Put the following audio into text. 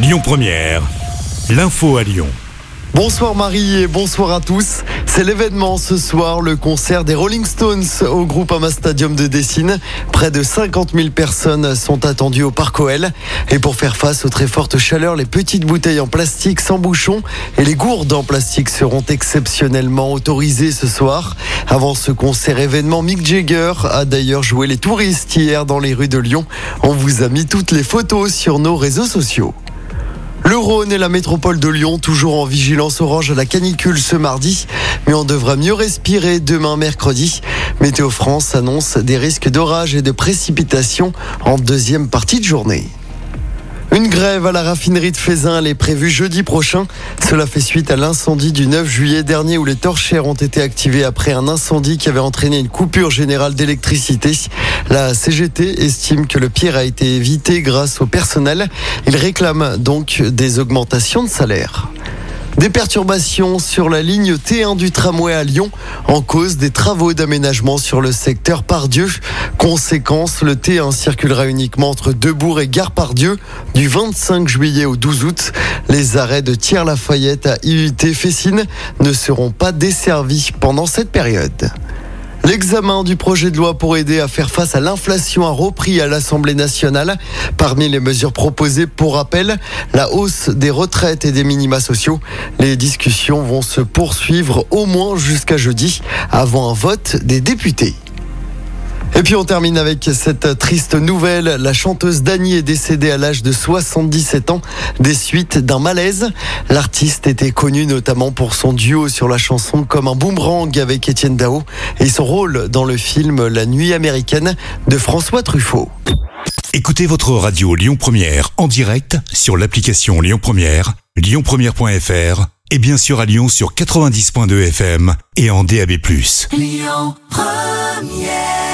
Lyon Première, l'info à Lyon. Bonsoir Marie et bonsoir à tous. C'est l'événement ce soir, le concert des Rolling Stones au Groupama Stadium de Dessine. Près de 50 000 personnes sont attendues au Parc OL. Et pour faire face aux très fortes chaleurs, les petites bouteilles en plastique sans bouchon et les gourdes en plastique seront exceptionnellement autorisées ce soir. Avant ce concert événement, Mick Jagger a d'ailleurs joué les touristes hier dans les rues de Lyon. On vous a mis toutes les photos sur nos réseaux sociaux. Rhône et la métropole de Lyon, toujours en vigilance orange à la canicule ce mardi, mais on devra mieux respirer demain mercredi. Météo France annonce des risques d'orage et de précipitations en deuxième partie de journée. Une grève à la raffinerie de Fézin est prévue jeudi prochain. Cela fait suite à l'incendie du 9 juillet dernier où les torchères ont été activées après un incendie qui avait entraîné une coupure générale d'électricité. La CGT estime que le pire a été évité grâce au personnel. Il réclame donc des augmentations de salaire. Des perturbations sur la ligne T1 du tramway à Lyon en cause des travaux d'aménagement sur le secteur Pardieu. Conséquence, le T1 circulera uniquement entre Debourg et Gare Pardieu du 25 juillet au 12 août. Les arrêts de Thiers-Lafayette à IUT Fessine ne seront pas desservis pendant cette période. L'examen du projet de loi pour aider à faire face à l'inflation a repris à l'Assemblée nationale. Parmi les mesures proposées, pour rappel, la hausse des retraites et des minima sociaux. Les discussions vont se poursuivre au moins jusqu'à jeudi, avant un vote des députés. Et puis on termine avec cette triste nouvelle. La chanteuse Dani est décédée à l'âge de 77 ans des suites d'un malaise. L'artiste était connu notamment pour son duo sur la chanson Comme un boomerang avec Étienne Dao et son rôle dans le film La nuit américaine de François Truffaut. Écoutez votre radio Lyon Première en direct sur l'application Lyon Première, lyonpremière.fr et bien sûr à Lyon sur 90.2 FM et en DAB+. Lyon Première